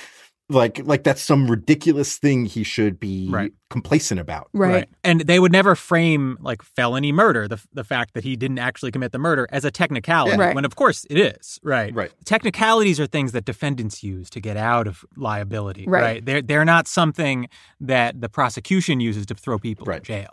like, like that's some ridiculous thing he should be Right. complacent about. Right. And they would never frame like felony murder, the, the fact that he didn't actually commit the murder, as a technicality, Yeah. Right. when of course it is. Right. Right. Technicalities are things that defendants use to get out of liability. Right. They're, they're not something that the prosecution uses to throw people Right. in jail.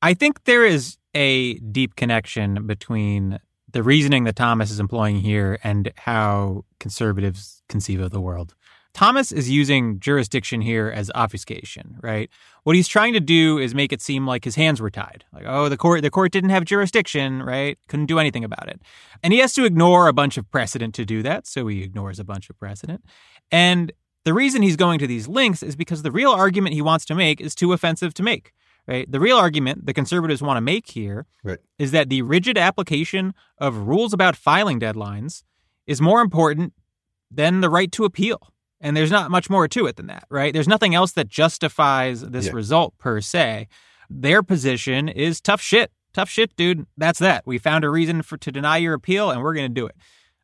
I think there is a deep connection between the reasoning that Thomas is employing here and how conservatives conceive of the world. Thomas is using jurisdiction here as obfuscation, right? What he's trying to do is make it seem like his hands were tied. Like, oh, the court the court didn't have jurisdiction, right? Couldn't do anything about it. And he has to ignore a bunch of precedent to do that, so he ignores a bunch of precedent. And the reason he's going to these lengths is because the real argument he wants to make is too offensive to make. Right? The real argument the conservatives want to make here is Right. that the rigid application of rules about filing deadlines is more important than the right to appeal. And there's not much more to it than that, right? There's nothing else that justifies this Yeah. result per se. Their position is tough shit. Tough shit, dude. That's that. We found a reason for to deny your appeal and we're going to do it.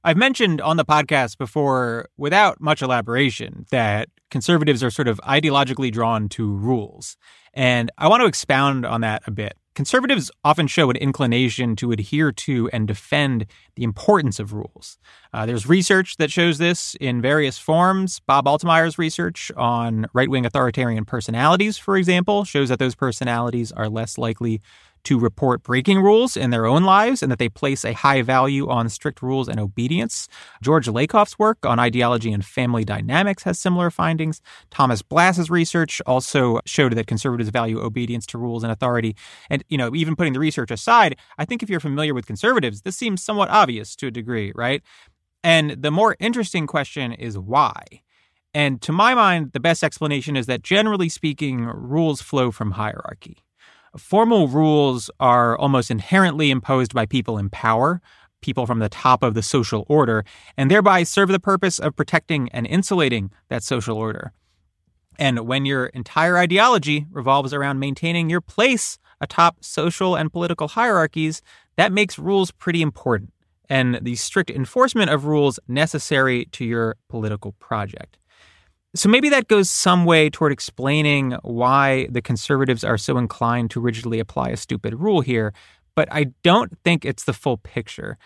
I've mentioned on the podcast before, without much elaboration, that conservatives are sort of ideologically drawn to rules. And I want to expound on that a bit. Conservatives often show an inclination to adhere to and defend the importance of rules. Uh, there's research that shows this in various forms. Bob Altemeyer's research on right wing authoritarian personalities, for example, shows that those personalities are less likely to report breaking rules in their own lives and that they place a high value on strict rules and obedience. George Lakoff's work on ideology and family dynamics has similar findings. Thomas Blass's research also showed that conservatives value obedience to rules and authority. And, you know, even putting the research aside, I think if you're familiar with conservatives, this seems somewhat obvious to a degree, right? And the more interesting question is why? And to my mind, the best explanation is that generally speaking, rules flow from hierarchy. Formal rules are almost inherently imposed by people in power, people from the top of the social order, and thereby serve the purpose of protecting and insulating that social order. And when your entire ideology revolves around maintaining your place atop social and political hierarchies, that makes rules pretty important and the strict enforcement of rules necessary to your political project. So maybe that goes some way toward explaining why the conservatives are so inclined to rigidly apply a stupid rule here, but I don't think it's the full picture.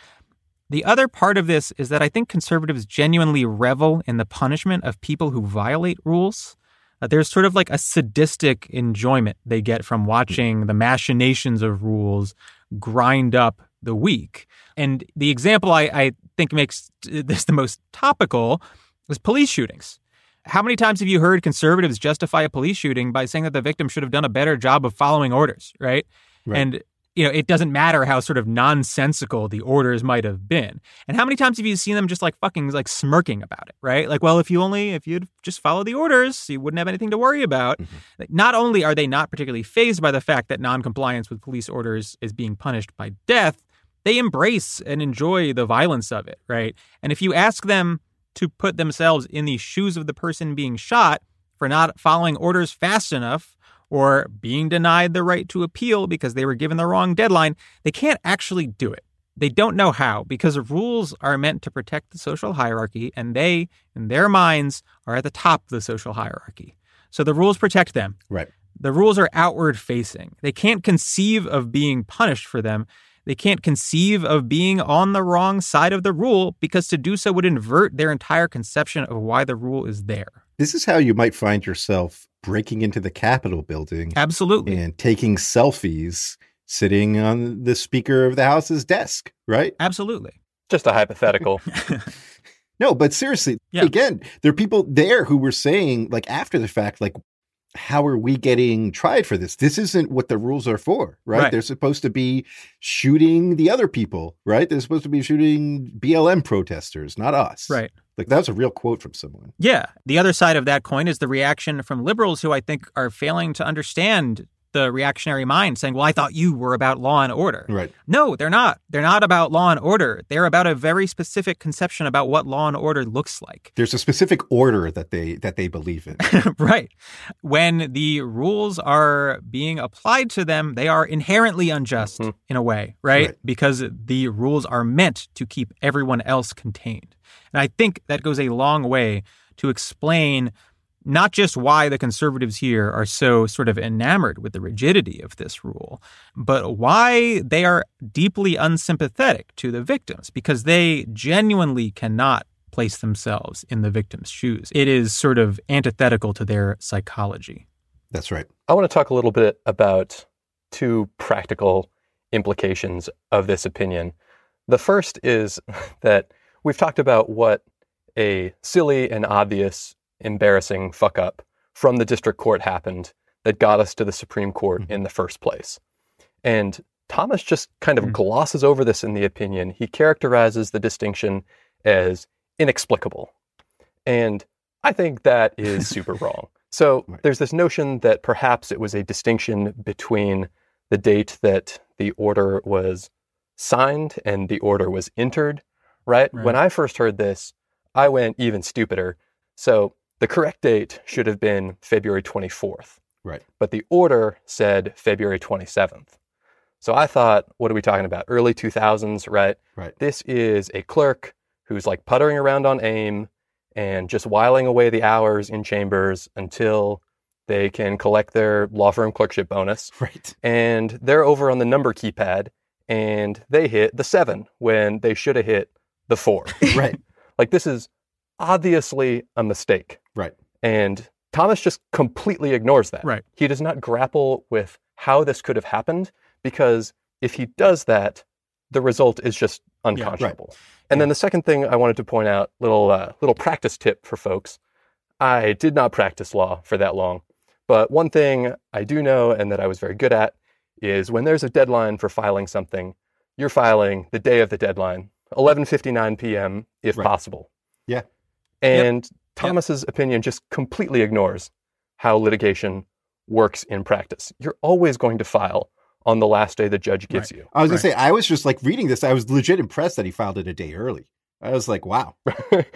The other part of this is that I think conservatives genuinely revel in the punishment of people who violate rules. Uh, there's sort of like a sadistic enjoyment they get from watching the machinations of rules grind up the weak. And the example I, I think makes this the most topical is police shootings. How many times have you heard conservatives justify a police shooting by saying that the victim should have done a better job of following orders, right? Right. And you know, it doesn't matter how sort of nonsensical the orders might have been. And how many times have you seen them just like fucking like smirking about it, right? Like, well, if you only if you'd just follow the orders, you wouldn't have anything to worry about. Mm-hmm. Like, not only are they not particularly fazed by the fact that noncompliance with police orders is being punished by death, they embrace and enjoy the violence of it, right? And if you ask them to put themselves in the shoes of the person being shot for not following orders fast enough or being denied the right to appeal because they were given the wrong deadline, they can't actually do it. They don't know how because the rules are meant to protect the social hierarchy, and they, in their minds, are at the top of the social hierarchy. So the rules protect them. Right. The rules are outward facing. They can't conceive of being punished for them. They can't conceive of being on the wrong side of the rule because to do so would invert their entire conception of why the rule is there. This is how you might find yourself breaking into the Capitol building Absolutely. and taking selfies sitting on the Speaker of the House's desk, right? Absolutely. Just a hypothetical. (laughs) No, but seriously, Yeah. again, there are people there who were saying, like, after the fact, like, how are we getting tried for this? This isn't what the rules are for, right? Right. They're supposed to be shooting the other people, right? They're supposed to be shooting BLM protesters, not us. Right. Like, that was a real quote from someone. Yeah. The other side of that coin is the reaction from liberals who I think are failing to understand the reactionary mind, saying, Well, I thought you were about law and order. Right. No, they're not. They're not about law and order. They're about a very specific conception about what law and order looks like. There's a specific order that they that they believe in. (laughs) right. When the rules are being applied to them, they are inherently unjust Mhm. in a way, right? Right. Because the rules are meant to keep everyone else contained. And I think that goes a long way to explain not just why the conservatives here are so sort of enamored with the rigidity of this rule, but why they are deeply unsympathetic to the victims because they genuinely cannot place themselves in the victim's shoes. It is sort of antithetical to their psychology. That's right. I want to talk a little bit about two practical implications of this opinion. The first is (laughs) that we've talked about what a silly and obvious, embarrassing fuck up from the district court happened that got us to the Supreme Court in the first place. And Thomas just kind of Mhm. glosses over this in the opinion. He characterizes the distinction as inexplicable. And I think that is (laughs) super wrong. So Right. there's this notion that perhaps it was a distinction between the date that the order was signed and the order was entered, right? Right. When I first heard this, I went even stupider. So the correct date should have been February 24th, Right. but the order said February 27th. So I thought, what are we talking about? Early 2000s, right? Right. This is a clerk who's like puttering around on AIM and just whiling away the hours in chambers until they can collect their law firm clerkship bonus. (laughs) Right. And they're over on the number keypad and they hit the seven when they should have hit the four. (laughs) Right. (laughs) like this is obviously a mistake. Right. And Thomas just completely ignores that. Right. He does not grapple with how this could have happened because if he does that, the result is just unconscionable. Right. And then the second thing I wanted to point out, little uh, little practice tip for folks. I did not practice law for that long, but one thing I do know and that I was very good at is when there's a deadline for filing something, you're filing the day of the deadline, 11:59 p.m. if Right. possible. Yeah. And Thomas's opinion just completely ignores how litigation works in practice. You're always going to file on the last day the judge gives you. I was Right. gonna say I was just like reading this. I was legit impressed that he filed it a day early. I was like, wow. (laughs)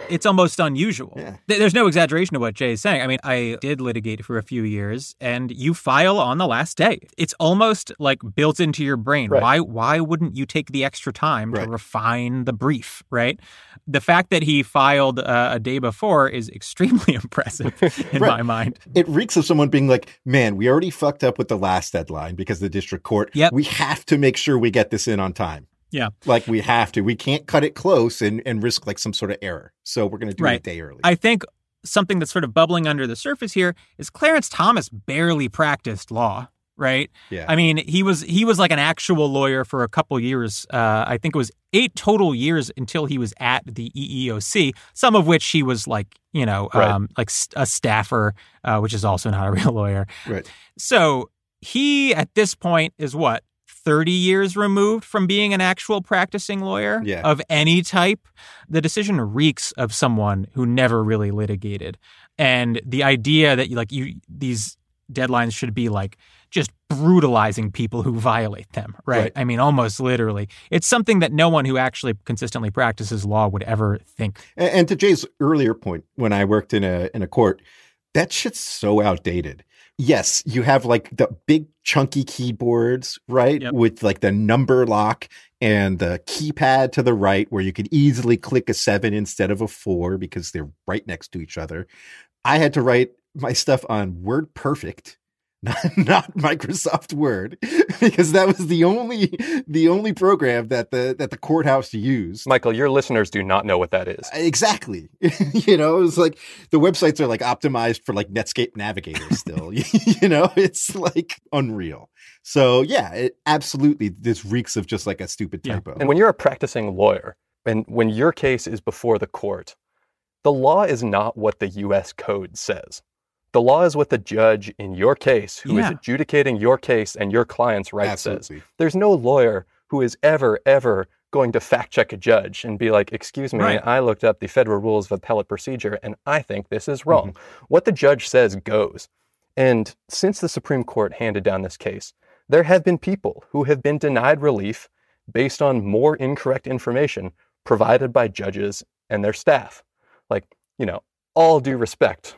It's almost unusual. Yeah. There's no exaggeration of what Jay is saying. I mean, I did litigate for a few years and you file on the last day. It's almost like built into your brain. Right. Why why wouldn't you take the extra time Right. to refine the brief, right? The fact that he filed uh, a day before is extremely (laughs) impressive in Right. my mind. It reeks of someone being like, man, we already fucked up with the last deadline because the district court. Yep. We have to make sure we get this in on time. Yeah. Like we have to. We can't cut it close and, and risk like some sort of error. So we're going to do it a day early. I think something that's sort of bubbling under the surface here is Clarence Thomas barely practiced law, right? yeah. I mean, he was he was like an actual lawyer for a couple years. Uh, I think it was eight total years until he was at the EEOC. Some of which he was like, you know, Right. um, like a staffer, uh, which is also not a (laughs) real lawyer. right. So he, at this point, is what. 30 years removed from being an actual practicing lawyer Yeah. of any type. The decision reeks of someone who never really litigated. And the idea that like you these deadlines should be like just brutalizing people who violate them, right? Right. I mean, almost literally. It's something that no one who actually consistently practices law would ever think. And, and to Jay's earlier point, when I worked in a in a court, that shit's so outdated. Yes, you have like the big chunky keyboards, right? Yep. With like the number lock and the keypad to the right where you could easily click a seven instead of a four because they're right next to each other. I had to write my stuff on Word Perfect (laughs) not, not Microsoft Word, (laughs) because that was the only the only program that the that the courthouse used. Michael, your listeners do not know what that is. Uh, exactly. (laughs) you know, it's like the websites are like optimized for like Netscape Navigator still. you know, it's like unreal. So yeah, it absolutely this reeks of just like a stupid Yeah. typo. And when you're a practicing lawyer, and when your case is before the court, the law is not what the US code says. The law is what the judge in your case, who is Yeah. adjudicating your case and your client's right, says. There's no lawyer who is ever, ever going to fact check a judge and be like, excuse me, Right. I looked up the federal rules of appellate procedure and I think this is mm-hmm. wrong. What the judge says goes. And since the Supreme Court handed down this case, there have been people who have been denied relief based on more incorrect information provided by judges and their staff. Like, you know, all due respect,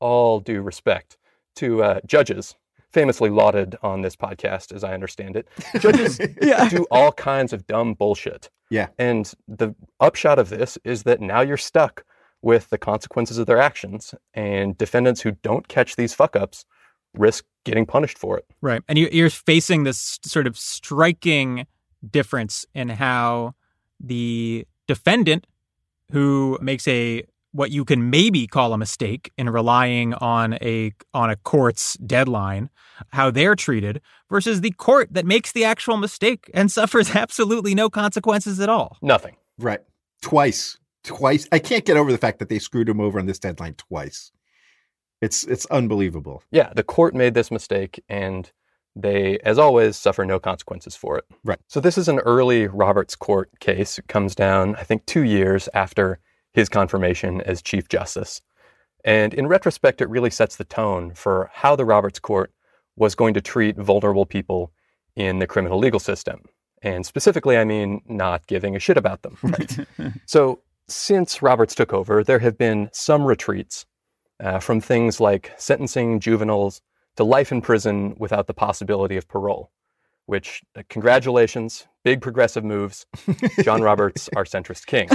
all due respect to uh, judges, famously lauded on this podcast, as I understand it. (laughs) Judges do all kinds of dumb bullshit. Yeah. And the upshot of this is that now you're stuck with the consequences of their actions, and defendants who don't catch these fuck ups risk getting punished for it. Right. And you, you're facing this sort of striking difference in how the defendant who makes a what you can maybe call a mistake in relying on a on a court's deadline how they're treated versus the court that makes the actual mistake and (laughs) suffers absolutely no consequences at all Nothing. Right. Twice. Twice. I can't get over the fact that they screwed him over on this deadline twice. It's it's unbelievable. Yeah, the court made this mistake and they, as always, suffer no consequences for it. Right. So this is an early Roberts Court case. It comes down, I think, two years after his confirmation as Chief Justice. And in retrospect, it really sets the tone for how the Roberts Court was going to treat vulnerable people in the criminal legal system. And specifically, I mean not giving a shit about them. (laughs) Right. (laughs) so since Roberts took over, there have been some retreats uh, from things like sentencing juveniles to life in prison without the possibility of parole, which, uh, congratulations, big progressive moves. (laughs) John Roberts, our centrist king.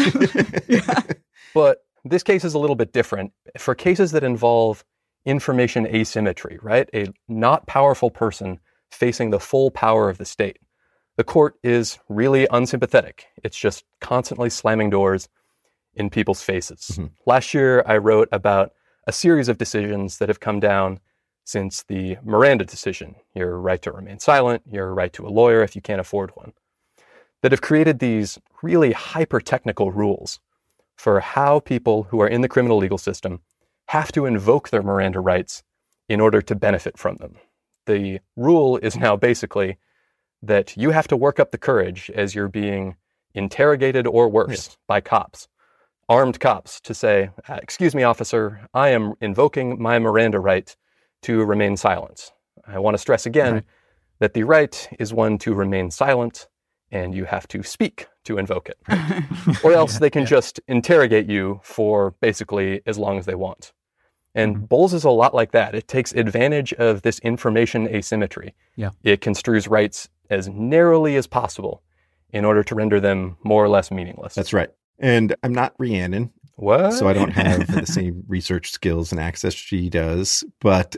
But this case is a little bit different. For cases that involve information asymmetry, right? A not powerful person facing the full power of the state. The court is really unsympathetic. It's just constantly slamming doors in people's faces. Mm-hmm. Last year, I wrote about a series of decisions that have come down since the Miranda decision your right to remain silent, your right to a lawyer if you can't afford one that have created these really hyper technical rules for how people who are in the criminal legal system have to invoke their Miranda rights in order to benefit from them. The rule is now basically that you have to work up the courage as you're being interrogated or worse by cops, armed cops, to say, "Uh, Excuse me, officer, I am invoking my Miranda right to remain silent. I want to stress again Right. that the right is one to remain silent and you have to speak to invoke it. (laughs) or else they can just interrogate you for basically as long as they want. And mm-hmm. Bowles is a lot like that. It takes advantage of this information asymmetry. Yeah. It construes rights as narrowly as possible in order to render them more or less meaningless. That's right. And I'm not Rhiannon, what? so I don't have the (laughs) same research skills and access she does. But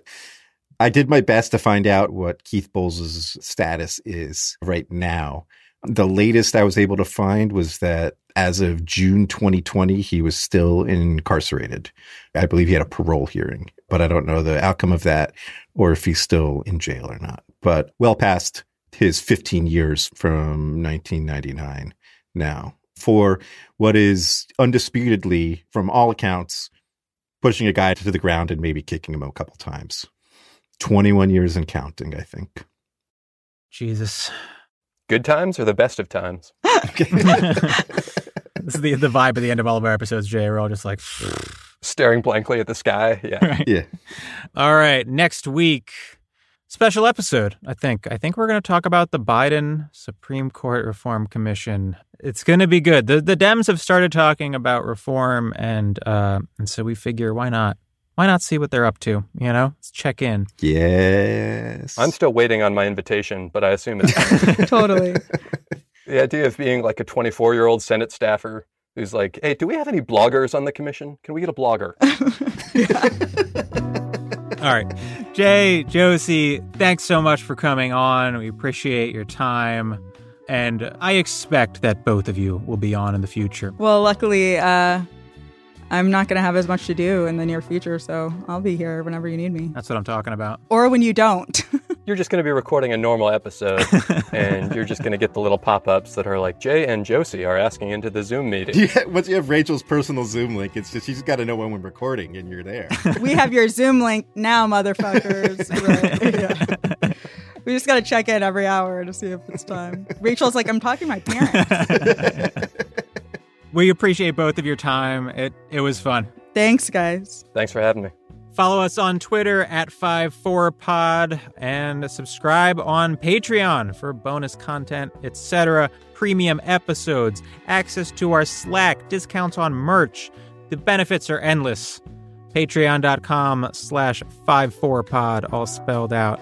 I did my best to find out what Keith Bowles' status is right now. The latest I was able to find was that as of June 2020, he was still incarcerated. I believe he had a parole hearing, but I don't know the outcome of that or if he's still in jail or not. But well past his 15 years from 1999 now for what is undisputedly, from all accounts, pushing a guy to the ground and maybe kicking him a couple times. 21 years and counting, I think. jesus Good times or the best of times? (laughs) this is the, the vibe at the end of all of our episodes jay we're all just like (sighs) Staring blankly at the sky. Yeah. right Yeah. All right, next week, special episode. I think. I think we're going to talk about the Biden Supreme Court Reform Commission. It's going to be good. The the Dems have started talking about reform, and uh, and so we figure why not? Why not see what they're up to? You know, let's check in. Yes. I'm still waiting on my invitation, but I assume it's (laughs) totally. the idea of being like a 24 year old Senate staffer who's like, hey, do we have any bloggers on the commission? Can we get a blogger? (laughs) All right. Jay, Josie, thanks so much for coming on. We appreciate your time. And I expect that both of you will be on in the future. Well, luckily, uh, I'm not going to have as much to do in the near future, so I'll be here whenever you need me. That's what I'm talking about. Or when you don't. (laughs) You're just going to be recording a normal episode, (laughs) and you're just going to get the little pop ups that are like, Jay and Josie are asking into the Zoom meeting. Yeah, once you have Rachel's personal Zoom link, it's just you just got to know when we're recording, and you're there. (laughs) we have your Zoom link now, motherfuckers. Right. Yeah. We just got to check in every hour to see if it's time. Rachel's like, I'm talking to my parents. We appreciate both of your time. It it was fun. Thanks, guys. Thanks for having me. Follow us on Twitter at 54pod and subscribe on Patreon for bonus content, etc., premium episodes, access to our Slack, discounts on merch. The benefits are endless. Patreon.com slash 54pod, all spelled out.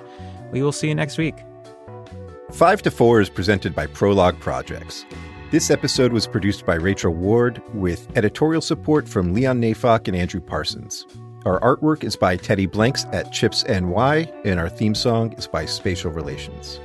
We will see you next week. 5 to 4 is presented by Prologue Projects. This episode was produced by Rachel Ward with editorial support from Leon Neyfakh and Andrew Parsons. Our artwork is by Teddy Blanks at Chips NY, and our theme song is by Spatial Relations.